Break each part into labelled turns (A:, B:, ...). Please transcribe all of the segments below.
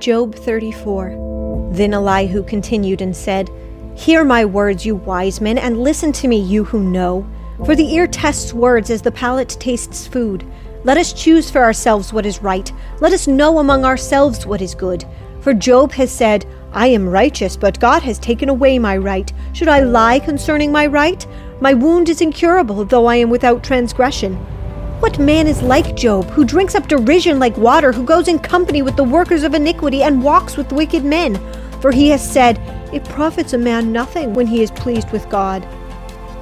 A: Job 34. Then Elihu continued and said, Hear my words, you wise men, and listen to me, you who know. For the ear tests words as the palate tastes food. Let us choose for ourselves what is right. Let us know among ourselves what is good. For Job has said, I am righteous, but God has taken away my right. Should I lie concerning my right? My wound is incurable, though I am without transgression. What man is like Job, who drinks up derision like water, who goes in company with the workers of iniquity, and walks with wicked men? For he has said, It profits a man nothing when he is pleased with God.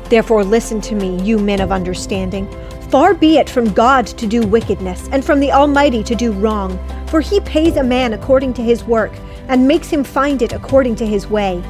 A: Therefore, listen to me, you men of understanding. Far be it from God to do wickedness, and from the Almighty to do wrong. For he pays a man according to his work, and makes him find it according to his way.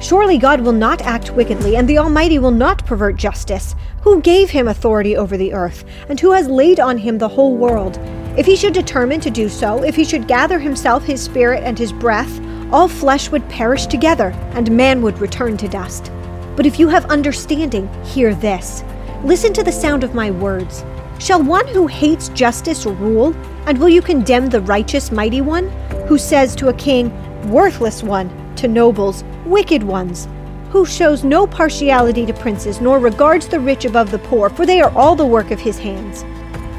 A: Surely God will not act wickedly, and the Almighty will not pervert justice. Who gave him authority over the earth, and who has laid on him the whole world? If he should determine to do so, if he should gather himself his spirit and his breath, all flesh would perish together, and man would return to dust. But if you have understanding, hear this. Listen to the sound of my words. Shall one who hates justice rule? And will you condemn the righteous mighty one, who says to a king, Worthless one, to nobles, Wicked ones? Who shows no partiality to princes, nor regards the rich above the poor, for they are all the work of his hands.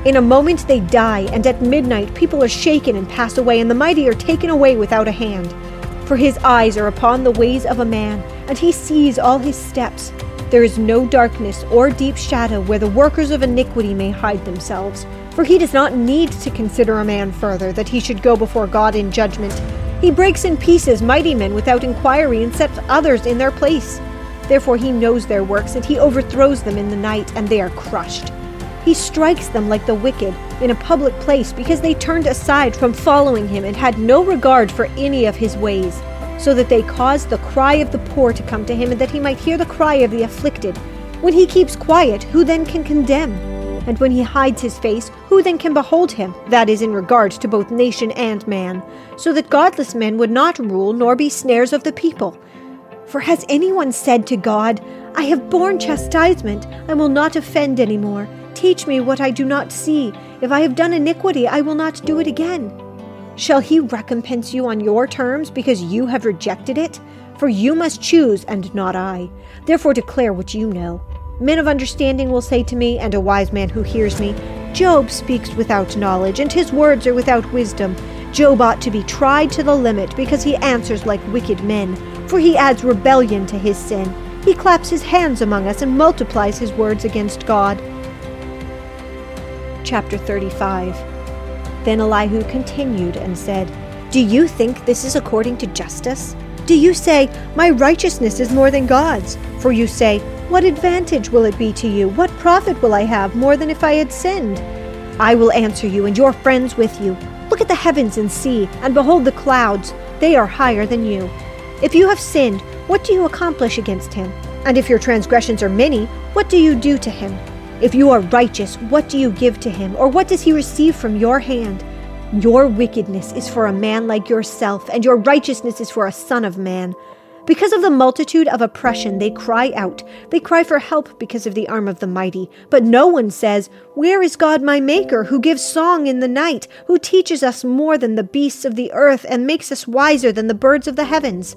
A: In a moment they die, and at midnight people are shaken and pass away, and the mighty are taken away without a hand. For his eyes are upon the ways of a man, and he sees all his steps. There is no darkness or deep shadow where the workers of iniquity may hide themselves. For he does not need to consider a man further, that he should go before God in judgment. He breaks in pieces mighty men without inquiry and sets others in their place. Therefore he knows their works, and he overthrows them in the night, and they are crushed. He strikes them like the wicked in a public place because they turned aside from following him and had no regard for any of his ways so that they caused the cry of the poor to come to him, and that he might hear the cry of the afflicted. When he keeps quiet, who then can condemn? And when he hides his face, who then can behold him? That is in regard to both nation and man, so that godless men would not rule, nor be snares of the people. For has anyone said to God, I have borne chastisement, I will not offend any more. Teach me what I do not see. If I have done iniquity, I will not do it again. Shall he recompense you on your terms because you have rejected it? For you must choose, and not I. Therefore declare what you know. Men of understanding will say to me, and a wise man who hears me, Job speaks without knowledge, and his words are without wisdom. Job ought to be tried to the limit because he answers like wicked men, for he adds rebellion to his sin. He claps his hands among us and multiplies his words against God. Chapter 35 then Elihu continued and said, Do you think this is according to justice? Do you say, My righteousness is more than God's? For you say, What advantage will it be to you? What profit will I have more than if I had sinned? I will answer you, and your friends with you. Look at the heavens and see, and behold the clouds. They are higher than you. If you have sinned, what do you accomplish against him? And if your transgressions are many, what do you do to him? If you are righteous, what do you give to him, or what does he receive from your hand? Your wickedness is for a man like yourself, and your righteousness is for a son of man. Because of the multitude of oppression, they cry out. They cry for help because of the arm of the mighty. But no one says, Where is God my Maker, who gives song in the night, who teaches us more than the beasts of the earth, and makes us wiser than the birds of the heavens?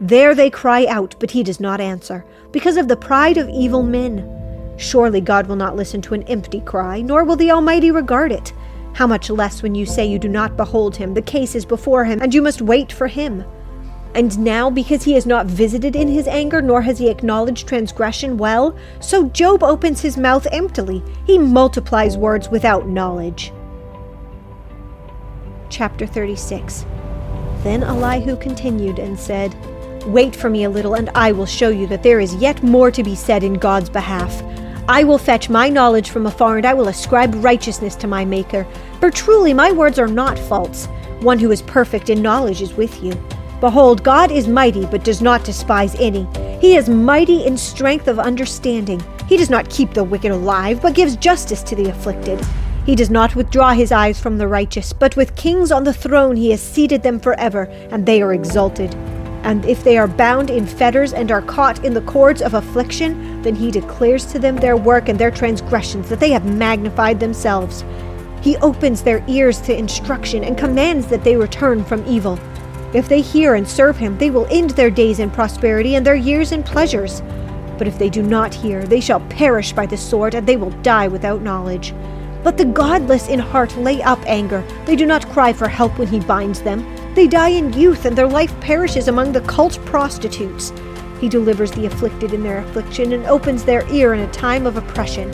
A: There they cry out, but he does not answer, because of the pride of evil men. Surely God will not listen to an empty cry, nor will the Almighty regard it. How much less when you say you do not behold him, the case is before him, and you must wait for him. And now, because he has not visited in his anger, nor has he acknowledged transgression well, so Job opens his mouth emptily. He multiplies words without knowledge. Chapter 36 Then Elihu continued and said, Wait for me a little, and I will show you that there is yet more to be said in God's behalf. I will fetch my knowledge from afar, and I will ascribe righteousness to my Maker. For truly my words are not false. One who is perfect in knowledge is with you. Behold, God is mighty, but does not despise any. He is mighty in strength of understanding. He does not keep the wicked alive, but gives justice to the afflicted. He does not withdraw his eyes from the righteous, but with kings on the throne he has seated them forever, and they are exalted. And if they are bound in fetters and are caught in the cords of affliction, then he declares to them their work and their transgressions, that they have magnified themselves. He opens their ears to instruction and commands that they return from evil. If they hear and serve him, they will end their days in prosperity and their years in pleasures. But if they do not hear, they shall perish by the sword, and they will die without knowledge. But the godless in heart lay up anger. They do not cry for help when he binds them. They die in youth, and their life perishes among the cult prostitutes. He delivers the afflicted in their affliction and opens their ear in a time of oppression.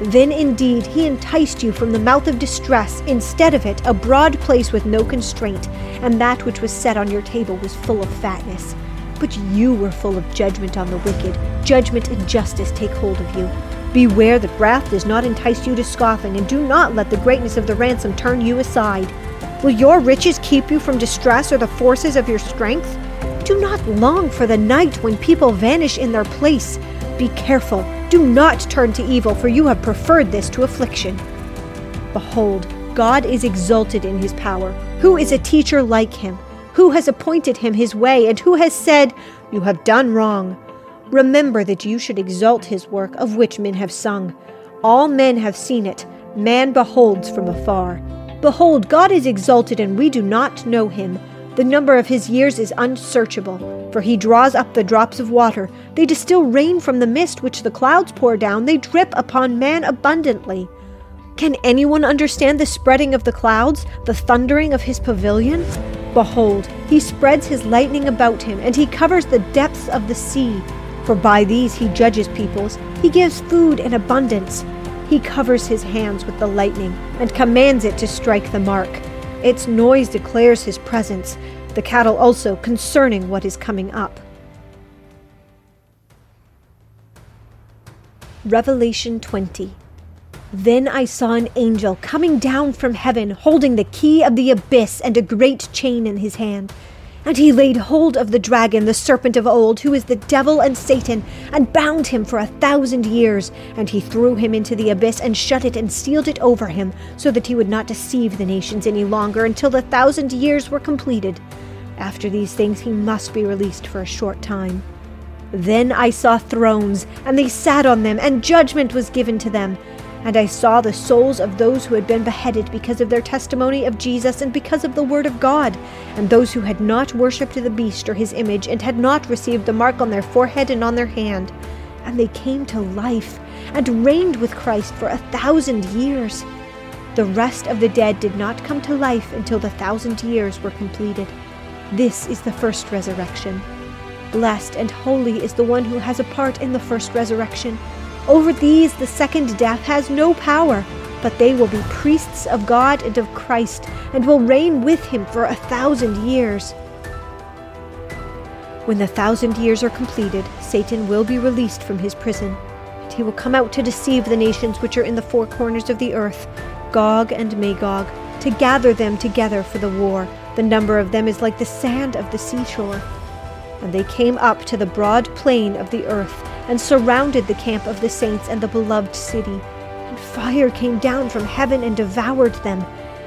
A: Then indeed he enticed you from the mouth of distress, instead of it, a broad place with no constraint, and that which was set on your table was full of fatness. But you were full of judgment on the wicked. Judgment and justice take hold of you. Beware that wrath does not entice you to scoffing, and do not let the greatness of the ransom turn you aside. Will your riches keep you from distress or the forces of your strength? Do not long for the night when people vanish in their place. Be careful. Do not turn to evil, for you have preferred this to affliction. Behold, God is exalted in his power. Who is a teacher like him? Who has appointed him his way, and who has said, You have done wrong? Remember that you should exalt his work, of which men have sung. All men have seen it. Man beholds from afar. Behold, God is exalted, and we do not know him. The number of his years is unsearchable, for he draws up the drops of water. They distill rain from the mist which the clouds pour down. They drip upon man abundantly. Can anyone understand the spreading of the clouds, the thundering of his pavilion? Behold, he spreads his lightning about him, and he covers the depths of the sea. For by these he judges peoples, he gives food in abundance. He covers his hands with the lightning, and commands it to strike the mark. Its noise declares his presence, the cattle also concerning what is coming up. Revelation 20 Then I saw an angel coming down from heaven, holding the key of the abyss and a great chain in his hand. And he laid hold of the dragon, the serpent of old, who is the devil and Satan, and bound him for a thousand years. And he threw him into the abyss, and shut it, and sealed it over him, so that he would not deceive the nations any longer until the thousand years were completed. After these things he must be released for a short time. Then I saw thrones, and they sat on them, and judgment was given to them. And I saw the souls of those who had been beheaded because of their testimony of Jesus and because of the word of God, and those who had not worshipped the beast or his image, and had not received the mark on their forehead and on their hand. And they came to life, and reigned with Christ for a thousand years. The rest of the dead did not come to life until the thousand years were completed. This is the first resurrection. Blessed and holy is the one who has a part in the first resurrection. Over these the second death has no power, but they will be priests of God and of Christ, and will reign with him for a thousand years. When the thousand years are completed, Satan will be released from his prison, and he will come out to deceive the nations which are in the four corners of the earth, Gog and Magog, to gather them together for the war. The number of them is like the sand of the seashore. And they came up to the broad plain of the earth and surrounded the camp of the saints and the beloved city. And fire came down from heaven and devoured them.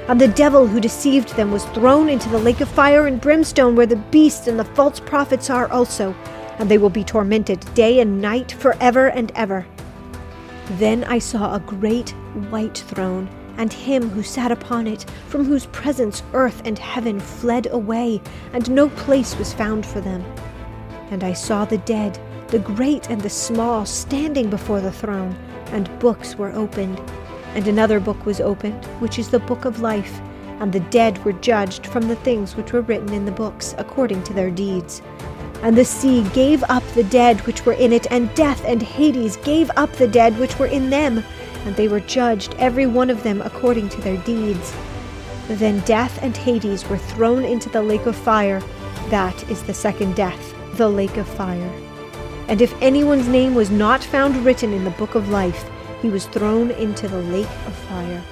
A: And the devil who deceived them was thrown into the lake of fire and brimstone, where the beast and the false prophets are also, and they will be tormented day and night forever and ever. Then I saw a great white throne, and him who sat upon it, from whose presence earth and heaven fled away, and no place was found for them. And I saw the dead the great and the small, standing before the throne, and books were opened. And another book was opened, which is the book of life, and the dead were judged from the things which were written in the books, according to their deeds. And the sea gave up the dead which were in it, and death and Hades gave up the dead which were in them, and they were judged, every one of them according to their deeds. Then death and Hades were thrown into the lake of fire. That is the second death, the lake of fire. And if anyone's name was not found written in the book of life, he was thrown into the lake of fire.